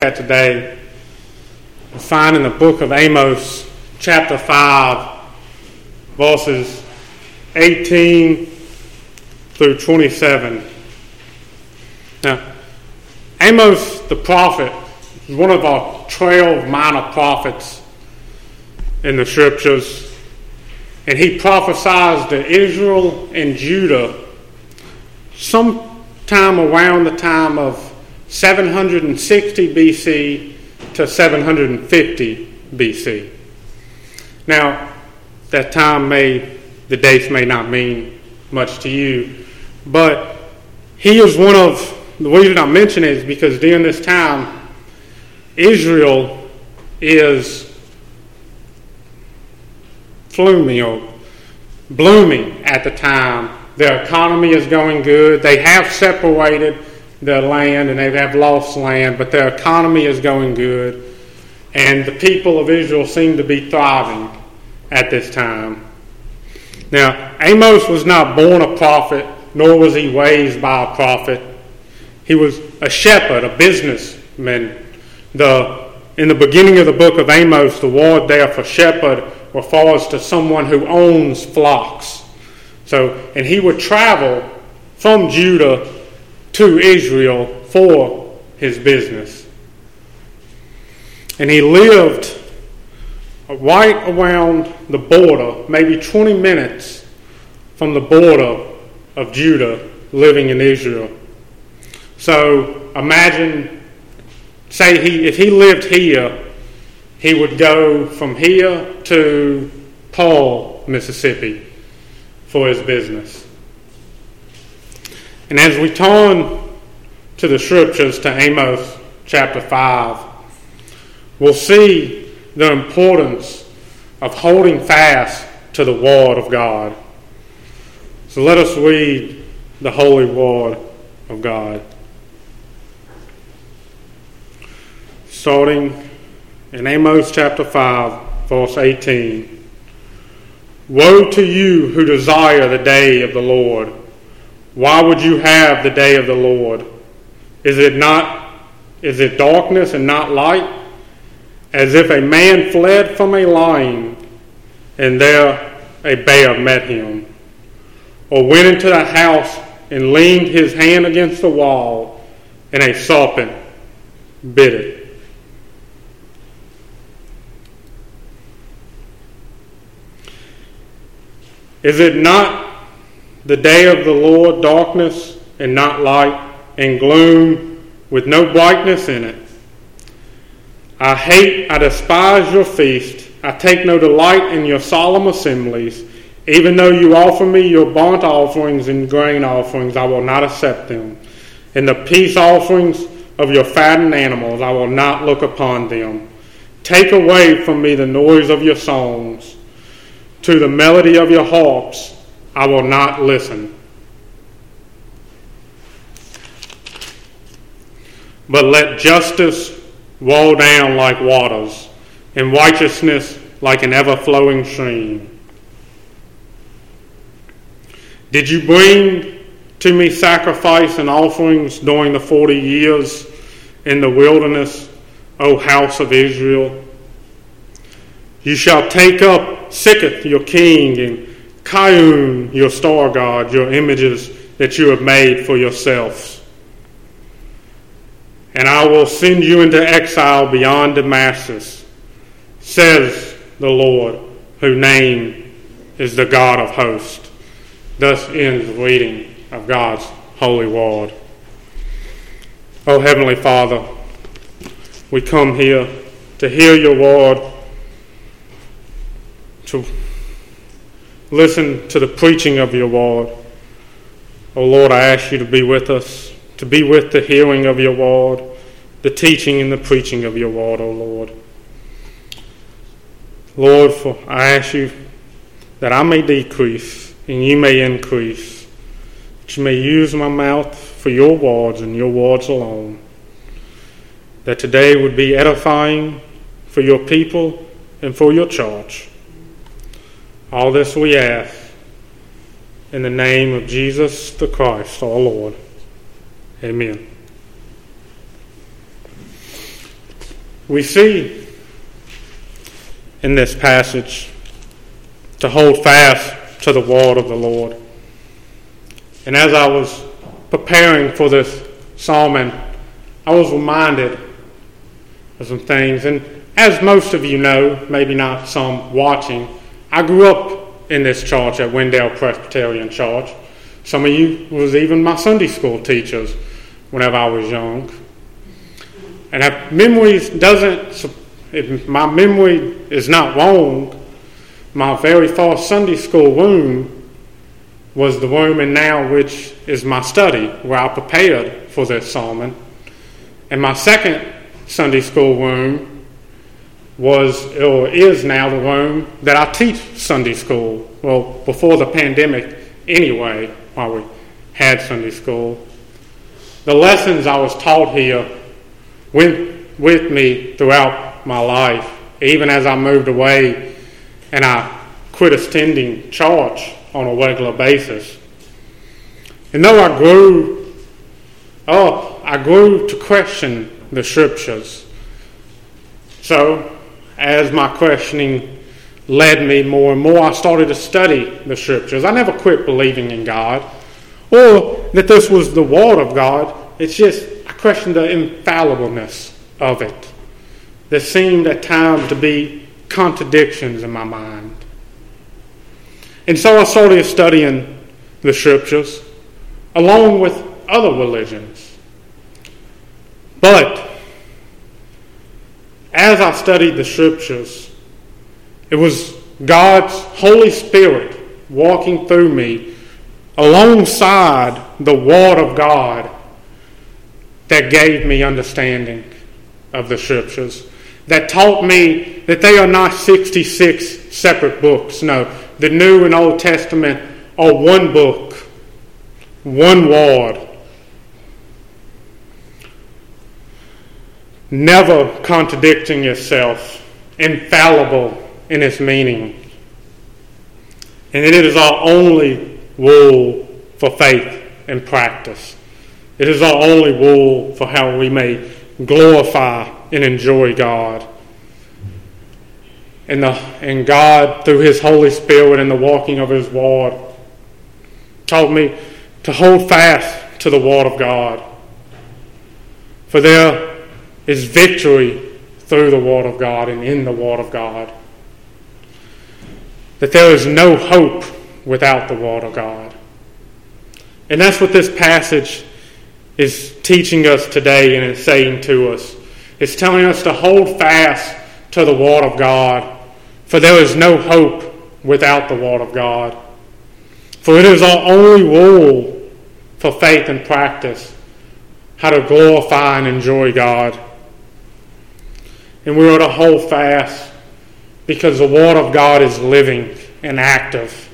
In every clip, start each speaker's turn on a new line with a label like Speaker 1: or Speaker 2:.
Speaker 1: at today, we find in the book of Amos, chapter 5, verses 18 through 27. Now, Amos the prophet is one of our 12 minor prophets in the scriptures, and he prophesied to Israel and Judah sometime around the time of 760 BC to 750 BC. Now, that time may, the dates may not mean much to you, but he is one of, the reason I mention it is because during this time, Israel is blooming blooming at the time. Their economy is going good. They have separated their land and they have lost land, but their economy is going good. And the people of Israel seem to be thriving at this time. Now, Amos was not born a prophet, nor was he raised by a prophet. He was a shepherd, a businessman. The, in the beginning of the book of Amos, the word there for shepherd refers to someone who owns flocks. So, and he would travel from Judah to Israel for his business. And he lived right around the border, maybe 20 minutes from the border of Judah, living in Israel. So imagine, say he if he lived here, he would go from here to Paul, Mississippi, for his business. And as we turn to the scriptures, to Amos chapter 5, we'll see the importance of holding fast to the Word of God. So let us read the holy Word of God. Starting in Amos chapter 5, verse 18. Woe to you who desire the day of the Lord why would you have the day of the Lord? Is it not is it darkness and not light? As if a man fled from a lion and there a bear met him. Or went into the house and leaned his hand against the wall and a serpent bit it. Is it not the day of the Lord darkness and not light, and gloom with no brightness in it. I hate, I despise your feast. I take no delight in your solemn assemblies. Even though you offer me your burnt offerings and grain offerings, I will not accept them. And the peace offerings of your fattened animals, I will not look upon them. Take away from me the noise of your songs. To the melody of your harps, I will not listen. But let justice roll down like waters, and righteousness like an ever flowing stream. Did you bring to me sacrifice and offerings during the forty years in the wilderness, O house of Israel? You shall take up Sikkuth your king and Kiyyun, your star god, your images that you have made for yourselves. And I will send you into exile beyond Damascus, says the Lord, whose name is the God of hosts. Thus ends the reading of God's holy word. Oh, Heavenly Father, we come here to hear your word, to listen to the preaching of your word. Oh Lord, I ask you to be with us, to be with the hearing of your word, the teaching and the preaching of your word, oh Lord. Lord, for I ask you that I may decrease and you may increase, that you may use my mouth for your words and your words alone. That today would be edifying for your people and for your church. All this we ask in the name of Jesus the Christ, our Lord. Amen. we see in this passage to hold fast to the word of the Lord. And as I was preparing for this sermon, I was reminded of some things. And as most of you know, maybe not some watching, I grew up in this church at Wendell Presbyterian Church. Some of you was even my Sunday school teachers whenever I was young. And if memories doesn't, if my memory is not wrong, my very first Sunday school room was the room in now which is my study, where I prepared for this sermon. And my second Sunday school room was or is now the room that I teach Sunday school. Well, before the pandemic, anyway, while we had Sunday school. The lessons I was taught here went with me throughout my life, even as I moved away and I quit attending church on a regular basis. And though I grew up, I grew to question the scriptures. So, as my questioning led me more and more, I started to study the scriptures. I never quit believing in God or that this was the word of God. It's just, I questioned the infallibleness of it. There seemed at times to be contradictions in my mind. And so I started studying the scriptures along with other religions. But as I studied the scriptures, it was God's Holy Spirit walking through me alongside the Word of God that gave me understanding of the scriptures, that taught me that they are not 66 separate books. No, the New and Old Testament are one book, one word. Never contradicting itself, infallible in its meaning. And it is our only rule for faith and practice. It is our only rule for how we may glorify and enjoy God. And, the, and God, through His Holy Spirit and the walking of His Word, told me to hold fast to the Word of God. For there is victory through the Word of God and in the Word of God. That there is no hope without the Word of God. And that's what this passage is teaching us today and is saying to us. It's telling us to hold fast to the Word of God, for there is no hope without the Word of God. For it is our only rule for faith and practice how to glorify and enjoy God. And we are to hold fast because the Word of God is living and active.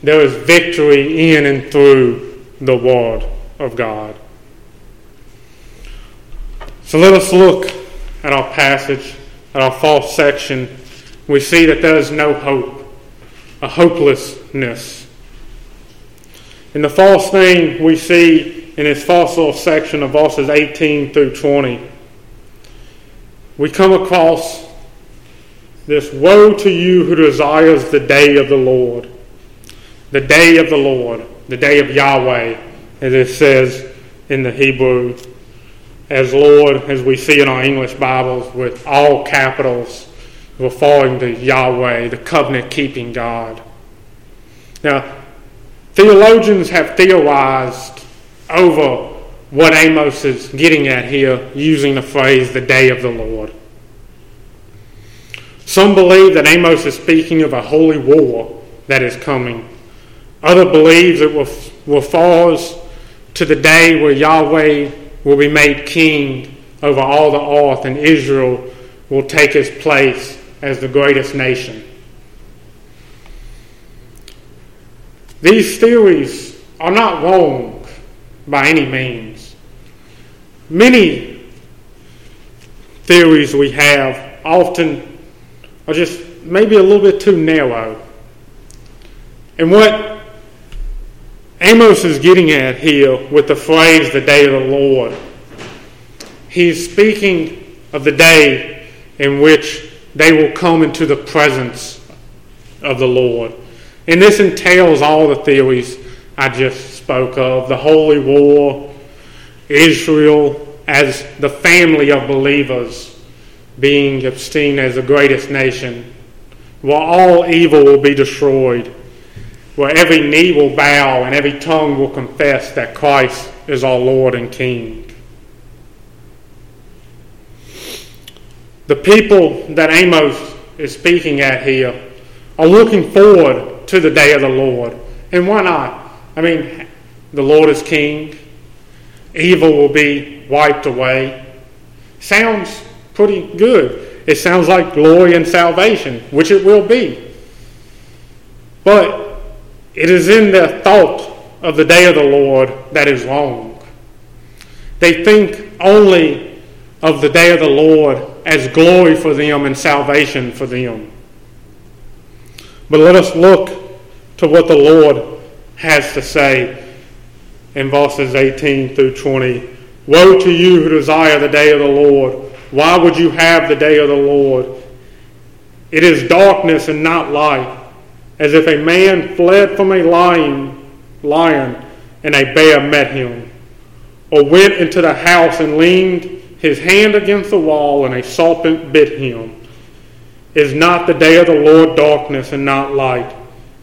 Speaker 1: There is victory in and through the Word of God. So let us look at our passage, at our false section. We see that there is no hope, a hopelessness. And the false thing we see in this false little section of verses 18 through 20, we come across this Woe to you who desires the day of the Lord the day of the Lord, the day of Yahweh, as it says in the Hebrew, as Lord, as we see in our English Bibles, with all capitals, referring to Yahweh, the covenant keeping God. Now, theologians have theorized over what Amos is getting at here using the phrase the day of the Lord. Some believe that Amos is speaking of a holy war that is coming other believes it will, will falls to the day where Yahweh will be made king over all the earth and Israel will take his place as the greatest nation. These theories are not wrong by any means. Many theories we have often are just maybe a little bit too narrow. And what Amos is getting at here with the phrase the day of the Lord. He's speaking of the day in which they will come into the presence of the Lord. And this entails all the theories I just spoke of the holy war, Israel as the family of believers being seen as the greatest nation, where all evil will be destroyed, where every knee will bow and every tongue will confess that Christ is our Lord and King. The people that Amos is speaking at here are looking forward to the day of the Lord. And why not? I mean, the Lord is King. Evil will be wiped away. Sounds pretty good. It sounds like glory and salvation, which it will be. But it is in their thought of the day of the Lord that is wrong. They think only of the day of the Lord as glory for them and salvation for them. But let us look to what the Lord has to say in verses 18 through 20. Woe to you who desire the day of the Lord. Why would you have the day of the Lord? It is darkness and not light, as if a man fled from a lion, lion and a bear met him, or went into the house and leaned his hand against the wall and a serpent bit him. Is not the day of the Lord darkness and not light,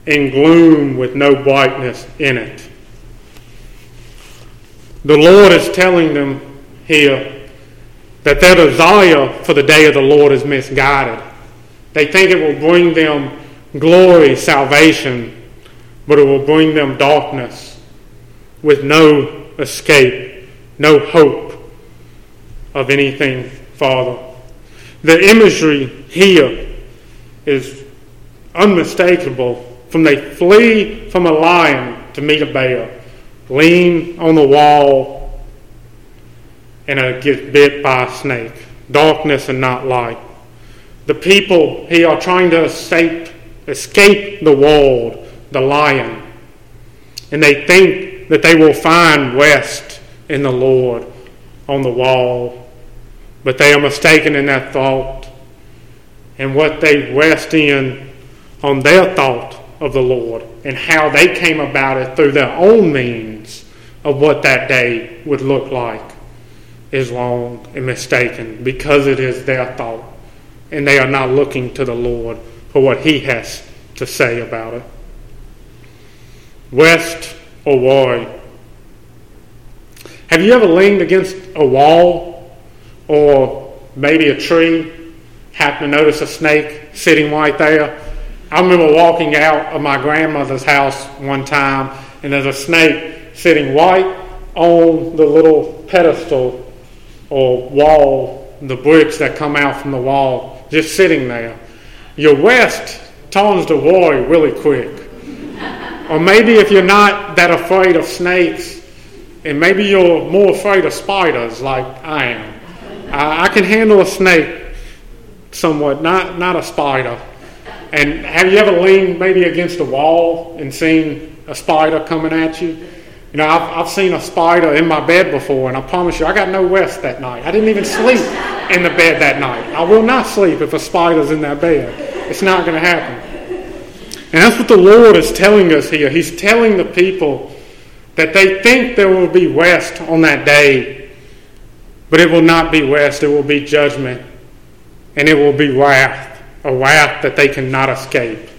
Speaker 1: and gloom with no brightness in it? The Lord is telling them here that their desire for the day of the Lord is misguided. They think it will bring them glory, salvation, but it will bring them darkness with no escape, no hope of anything farther. The imagery here is unmistakable from they flee from a lion to meet a bear lean on the wall, and get bit by a snake. Darkness and not light. The people here are trying to escape, escape the world, the lion, and they think that they will find rest in the Lord on the wall, but they are mistaken in that thought. And what they rest in on their thought of the Lord and how they came about it through their own means of what that day would look like is wrong and mistaken because it is their thought and they are not looking to the Lord for what He has to say about it. West or worry. Have you ever leaned against a wall or maybe a tree, happened to notice a snake sitting right there? I remember walking out of my grandmother's house one time, and there's a snake sitting right on the little pedestal or wall, the bricks that come out from the wall, just sitting there. Your west turns to worry really quick. or maybe if you're not that afraid of snakes, and maybe you're more afraid of spiders like I am. I, I can handle a snake somewhat, not, not a spider. And have you ever leaned maybe against a wall and seen a spider coming at you? You know, I've, I've seen a spider in my bed before, and I promise you, I got no rest that night. I didn't even sleep in the bed that night. I will not sleep if a spider's in that bed. It's not going to happen. And that's what the Lord is telling us here. He's telling the people that they think there will be rest on that day, but it will not be rest, it will be judgment, and it will be wrath a wrath that they cannot escape?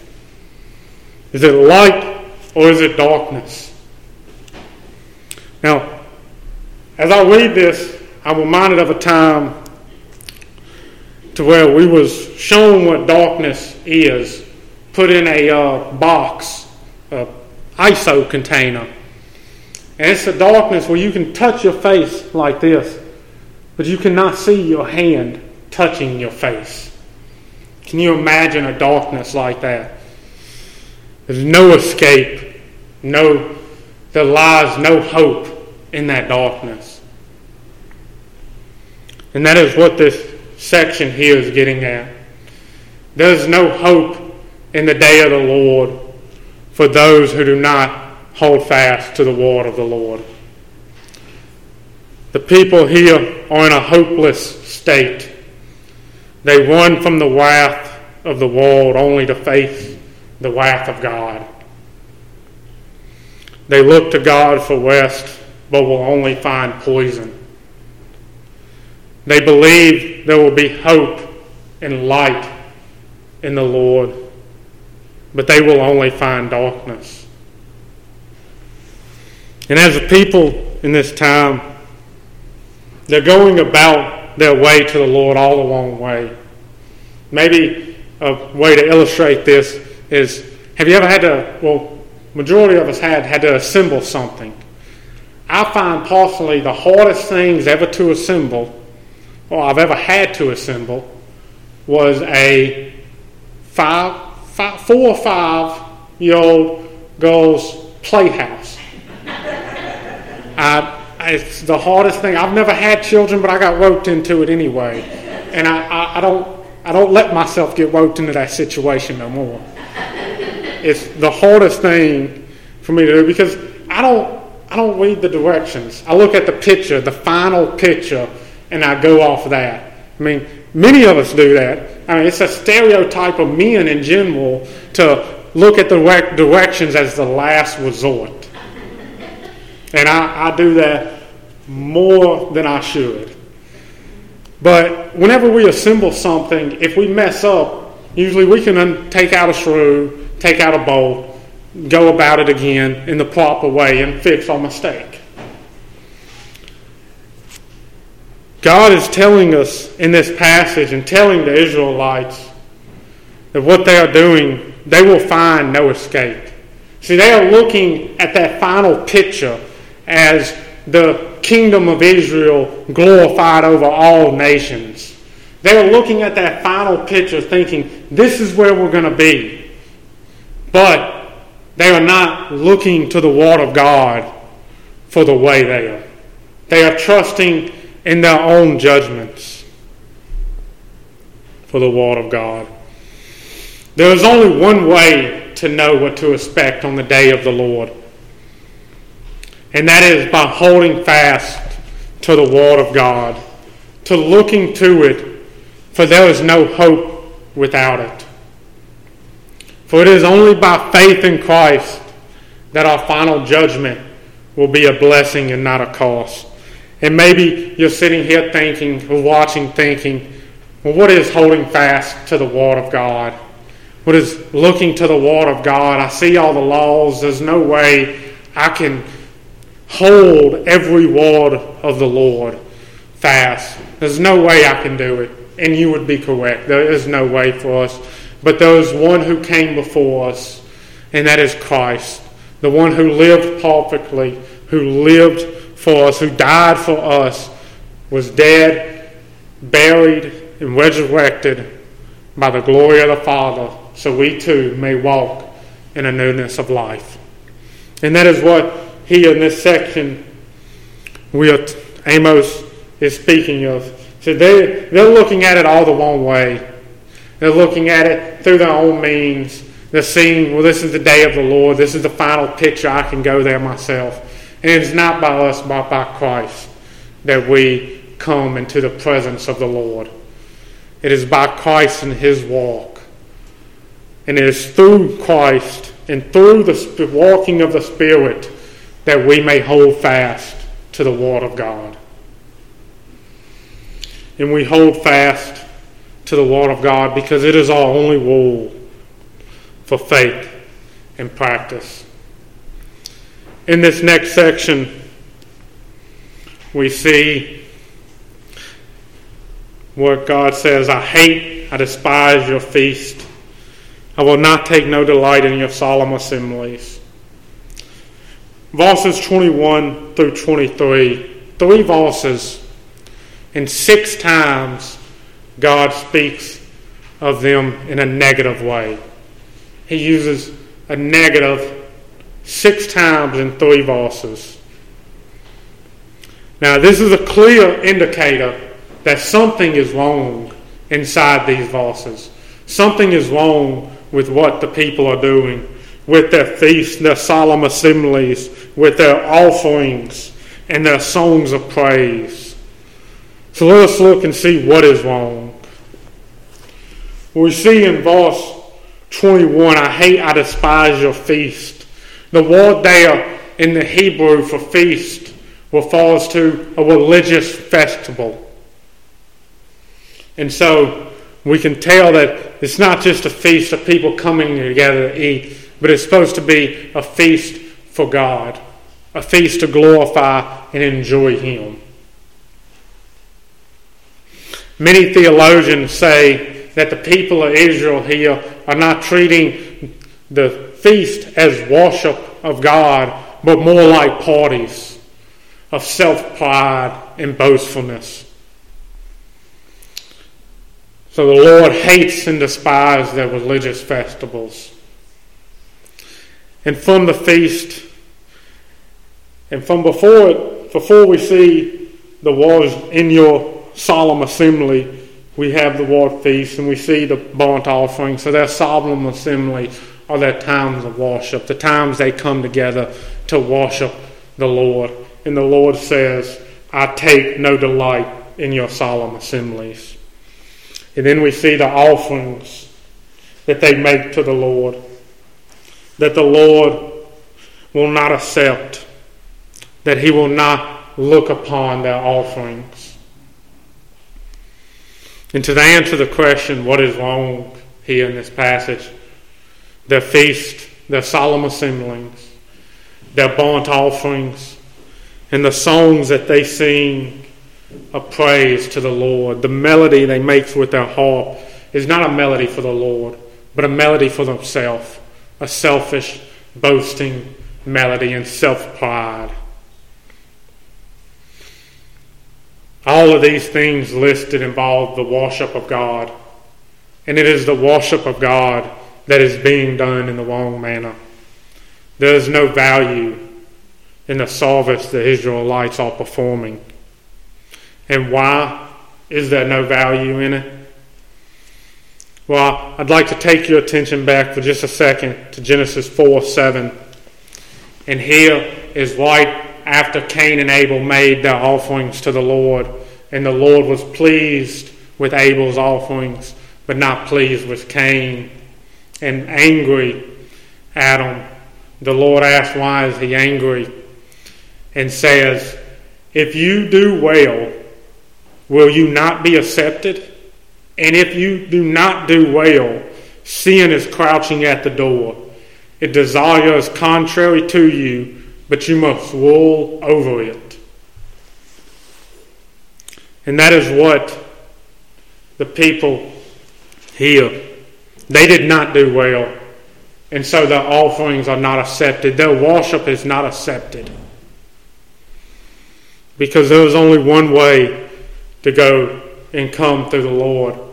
Speaker 1: Is it light or is it darkness? Now, as I read this, I'm reminded of a time to where we was shown what darkness is, put in a uh, box, a ISO container. And it's a darkness where you can touch your face like this, but you cannot see your hand touching your face. Can you imagine a darkness like that? There's no escape, no, there lies no hope in that darkness. And that is what this section here is getting at. There's no hope in the day of the Lord for those who do not hold fast to the word of the Lord. The people here are in a hopeless state. They run from the wrath of the world only to face the wrath of God. They look to God for rest, but will only find poison. They believe there will be hope and light in the Lord, but they will only find darkness. And as a people in this time, they're going about their way to the Lord all the wrong way. Maybe a way to illustrate this is have you ever had to, well, majority of us had had to assemble something. I find personally the hardest things ever to assemble, or I've ever had to assemble, was a five, five four or five year old girl's playhouse. I, it's the hardest thing. I've never had children, but I got roped into it anyway, and I, I, I don't I don't let myself get roped into that situation no more. It's the hardest thing for me to do because I don't I don't read the directions. I look at the picture, the final picture, and I go off that. I mean, many of us do that. I mean, it's a stereotype of men in general to look at the directions as the last resort. And I, I do that more than I should. But whenever we assemble something, if we mess up, usually we can take out a screw, take out a bolt, go about it again in the proper way and fix our mistake. God is telling us in this passage and telling the Israelites that what they are doing, they will find no escape. See, they are looking at that final picture as the kingdom of Israel glorified over all nations. They are looking at that final picture thinking, this is where we're going to be. But they are not looking to the Word of God for the way there. They are trusting in their own judgments for the Word of God. There is only one way to know what to expect on the day of the Lord, and that is by holding fast to the Word of God, to looking to it, for there is no hope without it. For it is only by faith in Christ that our final judgment will be a blessing and not a cost. And maybe you're sitting here thinking, or watching, thinking, well, what is holding fast to the Word of God? What is looking to the Word of God? I see all the laws. There's no way I can hold every word of the Lord fast. There's no way I can do it. And you would be correct. There is no way for us but there is one who came before us, and that is Christ, the one who lived perfectly, who lived for us, who died for us, was dead, buried, and resurrected by the glory of the Father, so we too may walk in a newness of life. And that is what he in this section we are, Amos is speaking of. So they, they're looking at it all the wrong way. They're looking at it through their own means. They're seeing, well, this is the day of the Lord. This is the final picture. I can go there myself. And it's not by us, but by Christ that we come into the presence of the Lord. It is by Christ and His walk. And it is through Christ and through the walking of the Spirit that we may hold fast to the Word of God. And we hold fast to the Word of God because it is our only rule for faith and practice. In this next section, we see what God says I hate, I despise your feast. I will not take no delight in your solemn assemblies. Verses 21 through 23, three verses, and six times God speaks of them in a negative way. He uses a negative six times in three verses. Now, this is a clear indicator that something is wrong inside these verses. Something is wrong with what the people are doing, with their feasts, their solemn assemblies, with their offerings, and their songs of praise. So let us look and see what is wrong. We see in verse 21, I hate, I despise your feast. The word there in the Hebrew for feast refers to a religious festival. And so we can tell that it's not just a feast of people coming together to eat, but it's supposed to be a feast for God, a feast to glorify and enjoy Him. Many theologians say that the people of Israel here are not treating the feast as worship of God, but more like parties of self pride and boastfulness. So the Lord hates and despises their religious festivals. And from the feast, and from before it, before we see the words in your solemn assembly, we have the word feast and we see the burnt offering. So their solemn assembly are their times of worship, the times they come together to worship the Lord. And the Lord says, I take no delight in your solemn assemblies. And then we see the offerings that they make to the Lord, that the Lord will not accept, that He will not look upon their offerings. And to answer the question, what is wrong here in this passage? Their feast, their solemn assemblies, their burnt offerings, and the songs that they sing a praise to the Lord. The melody they make with their harp is not a melody for the Lord, but a melody for themselves, a selfish, boasting melody and self pride. All of these things listed involve the worship of God, and it is the worship of God that is being done in the wrong manner. There is no value in the service the Israelites are performing. And why is there no value in it? Well, I'd like to take your attention back for just a second to Genesis 4 7. And here is right after Cain and Abel made their offerings to the Lord, and the Lord was pleased with Abel's offerings, but not pleased with Cain. And angry him, the Lord asked, Why is he angry? And says, If you do well, will you not be accepted? And if you do not do well, sin is crouching at the door. It desires contrary to you, but you must rule over it. And that is what the people here, they did not do well. And so their offerings are not accepted. Their worship is not accepted. Because there is only one way to go and come through the Lord.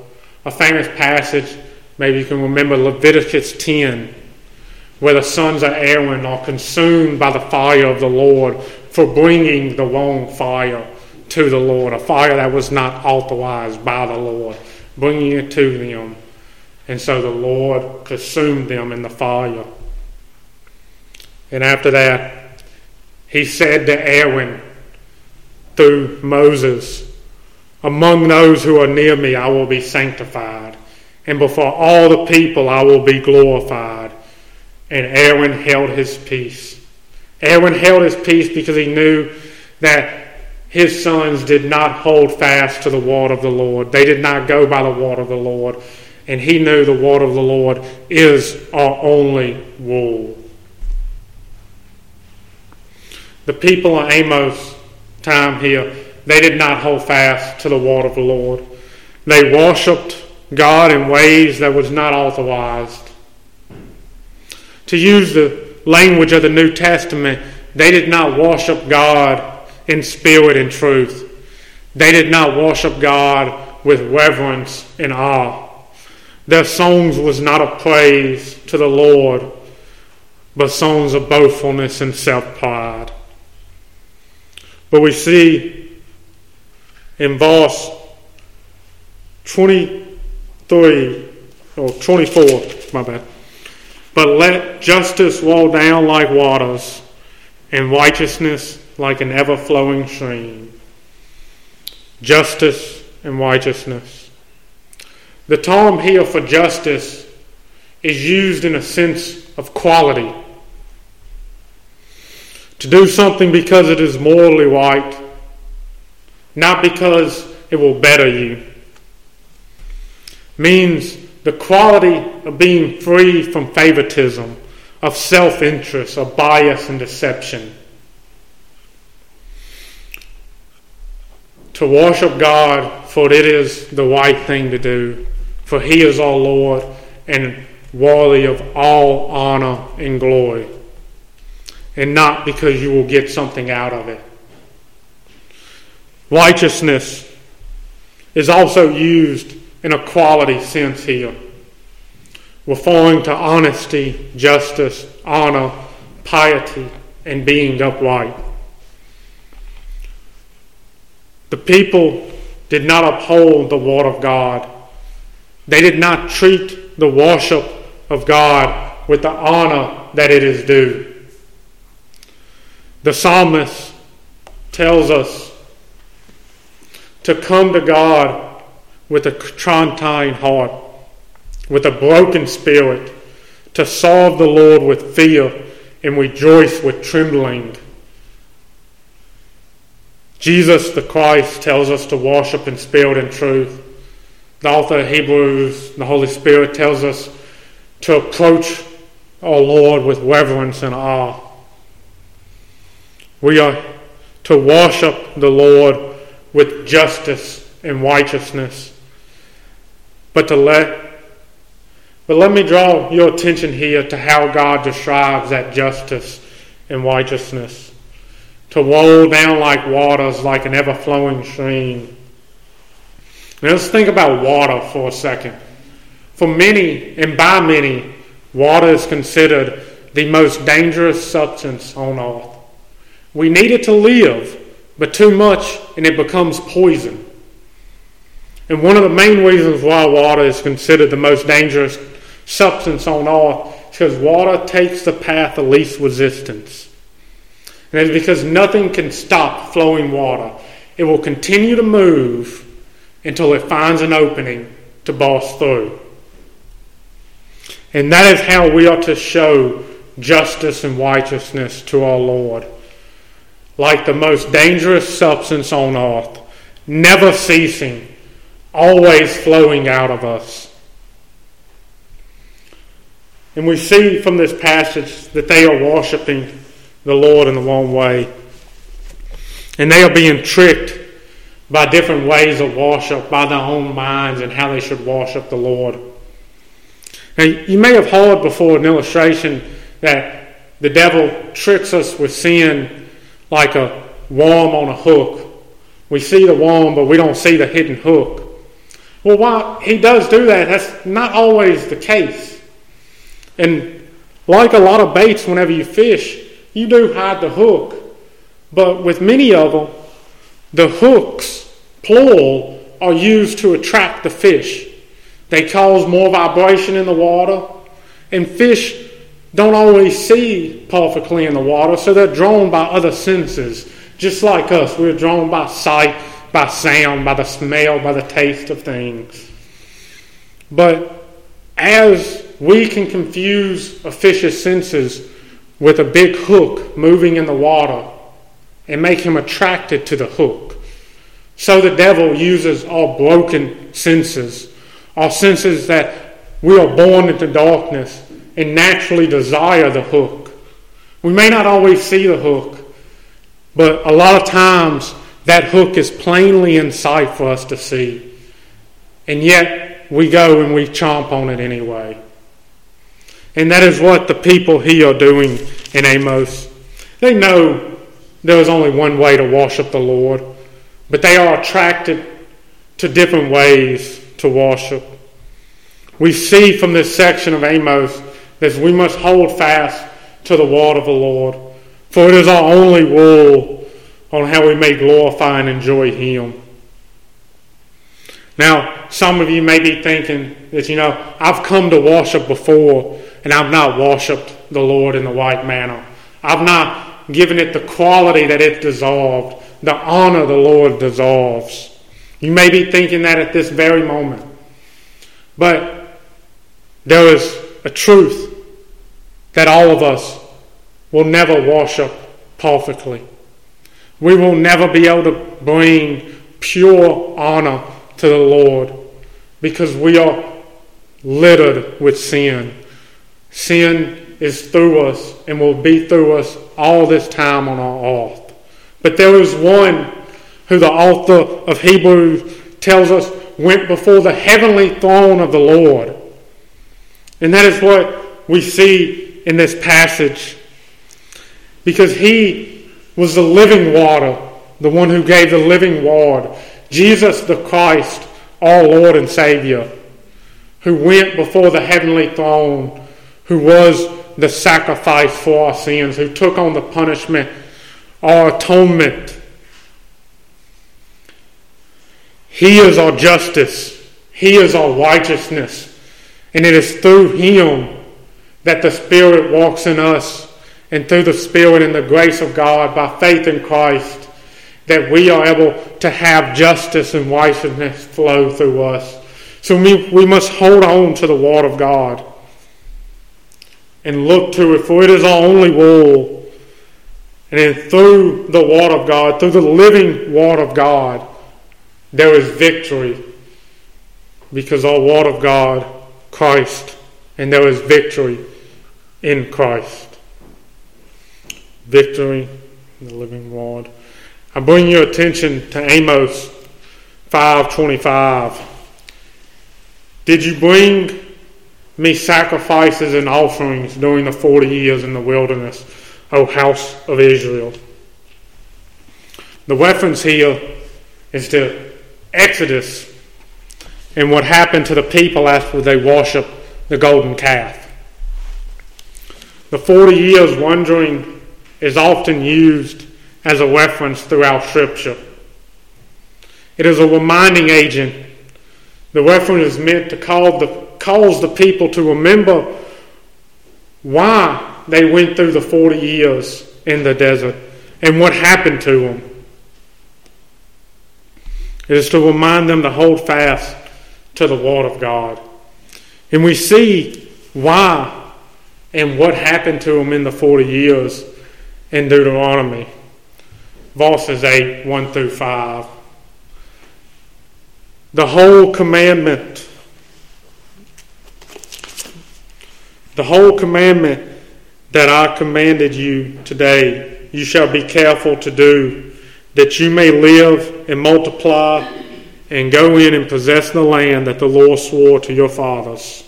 Speaker 1: A famous passage, maybe you can remember Leviticus 10, where the sons of Aaron are consumed by the fire of the Lord for bringing the wrong fire to the Lord, a fire that was not authorized by the Lord, bringing it to them. And so the Lord consumed them in the fire. And after that, he said to Aaron through Moses, among those who are near me, I will be sanctified, and before all the people, I will be glorified. And Aaron held his peace. Aaron held his peace because he knew that his sons did not hold fast to the word of the Lord. They did not go by the word of the Lord. And he knew the word of the Lord is our only rule. The people of Amos' time here they did not hold fast to the word of the Lord. They worshipped God in ways that was not authorized. To use the language of the New Testament, they did not worship God in spirit and truth. They did not worship God with reverence and awe. Their songs was not a praise to the Lord, but songs of boastfulness and self pride. But we see in verse 23 or 24, my bad. But let justice roll down like waters, and righteousness like an ever flowing stream. Justice and righteousness. The term here for justice is used in a sense of quality. To do something because it is morally right, not because it will better you, means the quality of being free from favoritism, of self interest, of bias and deception. To worship God, for it is the right thing to do, for He is our Lord and worthy of all honor and glory, and not because you will get something out of it. Righteousness is also used in a quality sense here, referring to honesty, justice, honor, piety, and being upright. The people did not uphold the word of God. They did not treat the worship of God with the honor that it is due. The psalmist tells us to come to God with a contrite heart, with a broken spirit, to serve the Lord with fear and rejoice with trembling. Jesus the Christ tells us to worship in spirit and truth. The author of Hebrews, the Holy Spirit, tells us to approach our Lord with reverence and awe. We are to worship the Lord with justice and righteousness but to let but let me draw your attention here to how God describes that justice and righteousness. To roll down like waters, like an ever flowing stream. Now let's think about water for a second. For many, and by many, water is considered the most dangerous substance on earth. We need it to live, but too much and it becomes poison. And one of the main reasons why water is considered the most dangerous substance on earth is because water takes the path of least resistance. And it's because nothing can stop flowing water. It will continue to move until it finds an opening to burst through. And that is how we are to show justice and righteousness to our Lord. Like the most dangerous substance on earth, never ceasing always flowing out of us. And we see from this passage that they are worshiping the Lord in the wrong way. And they are being tricked by different ways of worship, by their own minds and how they should worship the Lord. Now, you may have heard before an illustration that the devil tricks us with sin like a worm on a hook. We see the worm, but we don't see the hidden hook. Well, while he does do that, that's not always the case. And like a lot of baits, whenever you fish, you do hide the hook. But with many of them, the hooks, plural, are used to attract the fish. They cause more vibration in the water, and fish don't always see perfectly in the water, so they're drawn by other senses. Just like us, we're drawn by sight by sound, by the smell, by the taste of things. But as we can confuse a fish's senses with a big hook moving in the water and make him attracted to the hook, so the devil uses our broken senses, our senses that we are born into darkness and naturally desire the hook. We may not always see the hook, but a lot of times that hook is plainly in sight for us to see. And yet we go and we chomp on it anyway. And that is what the people here are doing in Amos. They know there is only one way to worship the Lord, but they are attracted to different ways to worship. We see from this section of Amos that we must hold fast to the word of the Lord, for it is our only rule on how we may glorify and enjoy Him. Now, some of you may be thinking that, you know, I've come to worship before and I've not worshiped the Lord in the right manner. I've not given it the quality that it deserved, the honor the Lord deserves. You may be thinking that at this very moment. But there is a truth that all of us will never wash up perfectly. We will never be able to bring pure honor to the Lord because we are littered with sin. Sin is through us and will be through us all this time on our earth. But there is one who the author of Hebrews tells us went before the heavenly throne of the Lord. And that is what we see in this passage. Because he was the living water, the one who gave the living word. Jesus the Christ, our Lord and Savior, who went before the heavenly throne, who was the sacrifice for our sins, who took on the punishment, our atonement He is our justice. He is our righteousness. And it is through Him that the Spirit walks in us, and through the Spirit and the grace of God, by faith in Christ, that we are able to have justice and righteousness flow through us. So we, we must hold on to the Word of God and look to it, for it is our only rule. And then through the Word of God, through the living Word of God, there is victory because our Word of God, Christ, and there is victory in Christ. Victory in the living Word. I bring your attention to Amos 5:25. Did you bring me sacrifices and offerings during the 40 years in the wilderness, O house of Israel? The reference here is to Exodus and what happened to the people after they worshiped the golden calf. The 40 years wandering is often used as a reference throughout Scripture. It is a reminding agent. The reference is meant to call the, cause the people to remember why they went through the 40 years in the desert and what happened to them. It is to remind them to hold fast to the Word of God. And we see why and what happened to them in the 40 years in Deuteronomy. Verses 8, 1 through 5. The whole commandment, the whole commandment that I commanded you today, you shall be careful to do that you may live and multiply and go in and possess the land that the Lord swore to your fathers.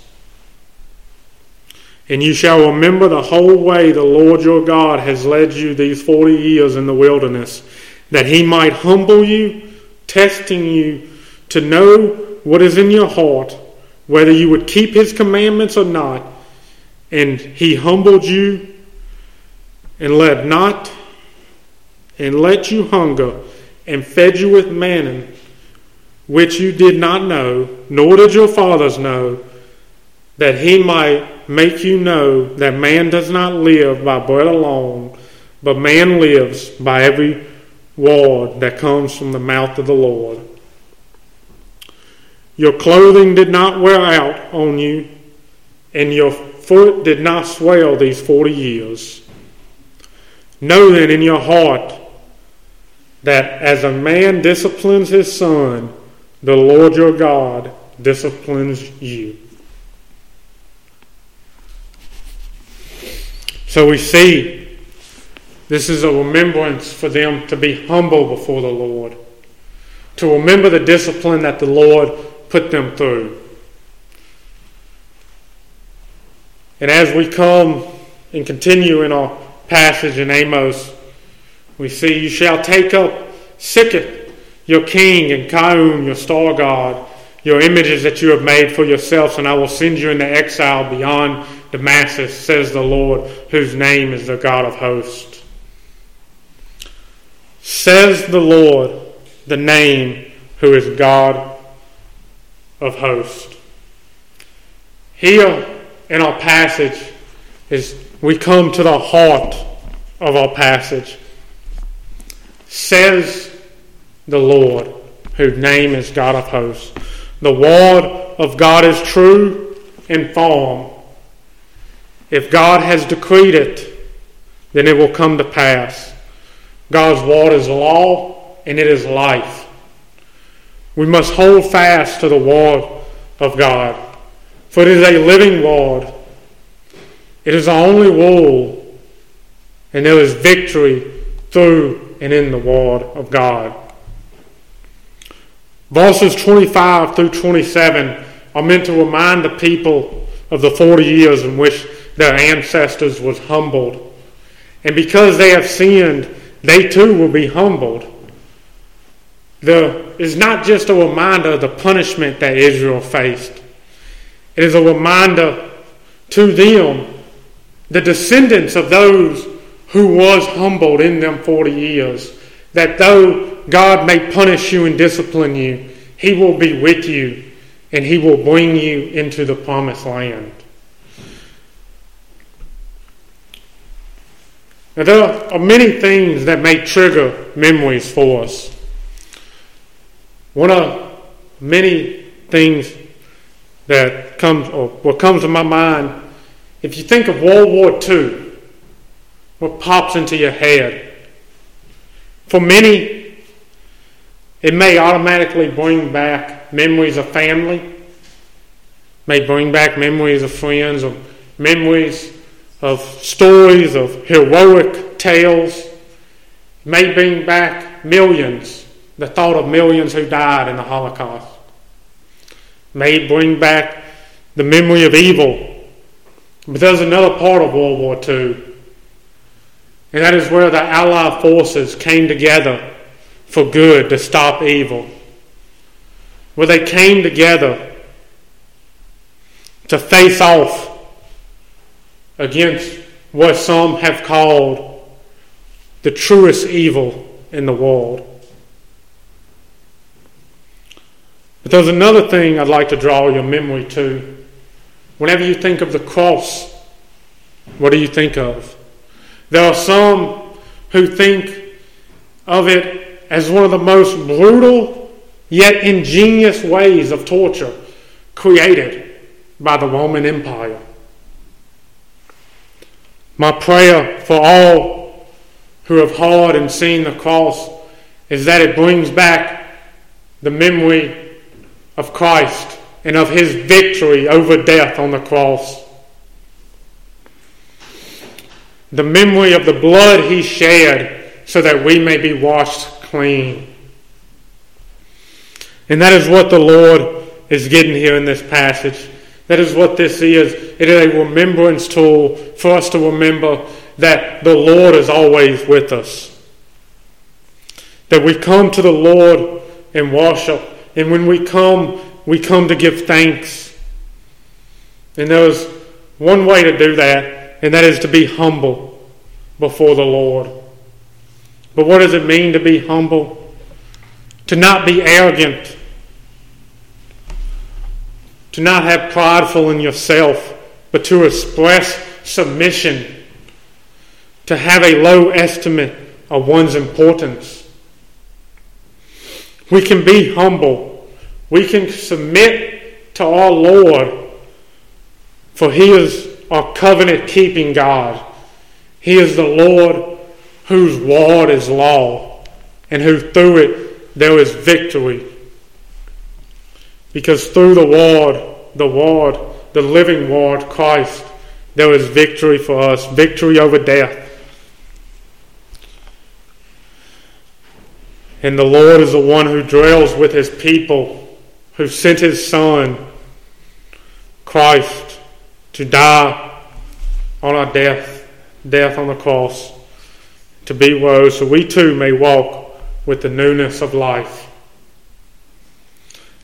Speaker 1: And you shall remember the whole way the Lord your God has led you these forty years in the wilderness, that he might humble you, testing you to know what is in your heart, whether you would keep his commandments or not. And he humbled you and led not and let you hunger, and fed you with manna, which you did not know, nor did your fathers know, that he might make you know that man does not live by bread alone, but man lives by every word that comes from the mouth of the Lord. Your clothing did not wear out on you, and your foot did not swell these forty years. Know then in your heart that as a man disciplines his son, the Lord your God disciplines you. So we see this is a remembrance for them to be humble before the Lord, to remember the discipline that the Lord put them through. And as we come and continue in our passage in Amos, we see, You shall take up Sikkuth, your king, and Kiyyun, your star god, your images that you have made for yourselves, and I will send you into exile beyond Damascus, says the Lord, whose name is the God of hosts. Says the Lord, the name who is God of hosts. Here in our passage is we come to the heart of our passage says the Lord, whose name is God of hosts. The word of God is true and firm. If God has decreed it, then it will come to pass. God's word is law and it is life. We must hold fast to the word of God, for it is a living word. It is the only rule, and there is victory through and in the word of God. Verses 25 through 27 are meant to remind the people of the 40 years in which their ancestors was humbled. And because they have sinned, they too will be humbled. There is not just a reminder of the punishment that Israel faced. It is a reminder to them, the descendants of those who was humbled in them 40 years, that though God may punish you and discipline you, He will be with you and He will bring you into the promised land. Now, there are many things that may trigger memories for us. One of many things that comes, or what comes to my mind, if you think of World War II, what pops into your head? For many, it may automatically bring back memories of family, may bring back memories of friends, or memories of stories of heroic tales, may bring back millions, the thought of millions who died in the Holocaust, may bring back the memory of evil. But there's another part of World War II, and that is where the Allied forces came together for good to stop evil. Where they came together to face off against what some have called the truest evil in the world. But there's another thing I'd like to draw your memory to. Whenever you think of the cross, what do you think of? There are some who think of it as one of the most brutal yet ingenious ways of torture created by the Roman Empire. My prayer for all who have heard and seen the cross is that it brings back the memory of Christ and of his victory over death on the cross. The memory of the blood he shed so that we may be washed clean. And that is what the Lord is getting here in this passage. That is what this is. It is a remembrance tool for us to remember that the Lord is always with us. That we come to the Lord and worship. And when we come, we come to give thanks. And there's one way to do that, and that is to be humble before the Lord. But what does it mean to be humble? To not be arrogant to not have prideful in yourself, but to express submission, to have a low estimate of one's importance. We can be humble. We can submit to our Lord, for He is our covenant keeping God. He is the Lord whose word is law, and who through it there is victory. Because through the Word, the Word, the living Word, Christ, there is victory for us, victory over death. And the Lord is the one who dwells with his people, who sent his Son, Christ, to die on our death, death on the cross, to be woe, so we too may walk with the newness of life.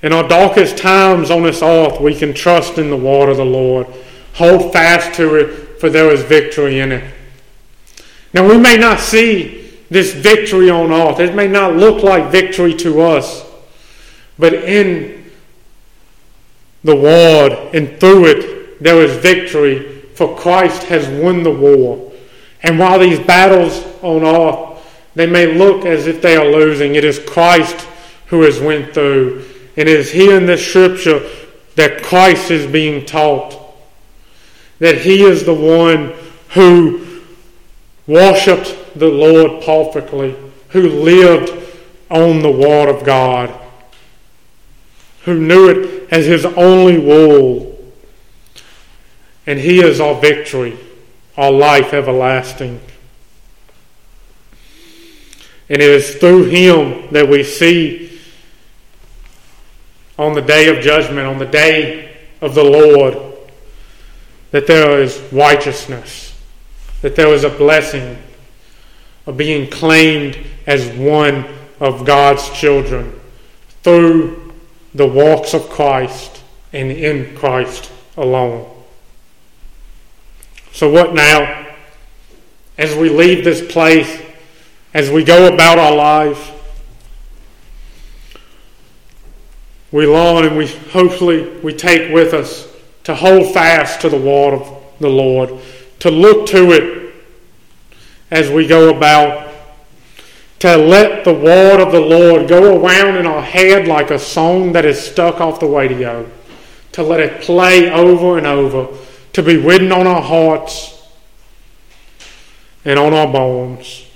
Speaker 1: In our darkest times on this earth, we can trust in the word of the Lord. Hold fast to it, for there is victory in it. Now, we may not see this victory on earth. It may not look like victory to us. But in the Word and through it, there is victory, for Christ has won the war. And while these battles on earth, they may look as if they are losing, it is Christ who has went through. And it is here in this scripture that Christ is being taught, that he is the one who worshipped the Lord perfectly, who lived on the Word of God, who knew it as his only rule. And he is our victory, our life everlasting. And it is through him that we see on the day of judgment, on the day of the Lord, that there is righteousness, that there is a blessing of being claimed as one of God's children through the walks of Christ and in Christ alone. So, what now? As we leave this place, as we go about our lives, we learn and we hopefully we take with us to hold fast to the word of the Lord, to look to it as we go about, to let the word of the Lord go around in our head like a song that is stuck off the radio, to let it play over and over, to be written on our hearts and on our bones.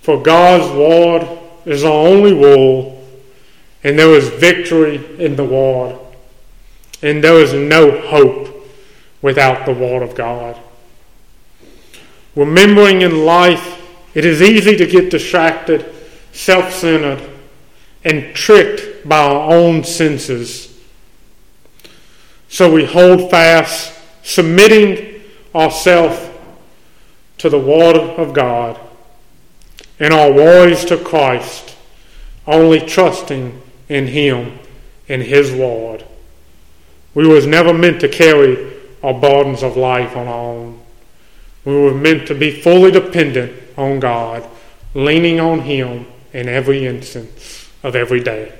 Speaker 1: For God's word is our only rule and there is victory in the Word. And there is no hope without the Word of God. Remembering in life, it is easy to get distracted, self centered, and tricked by our own senses. So we hold fast, submitting ourselves to the Word of God and our ways to Christ, only trusting in Him and His Word. We was never meant to carry our burdens of life on our own. We were meant to be fully dependent on God, leaning on Him in every instance of every day.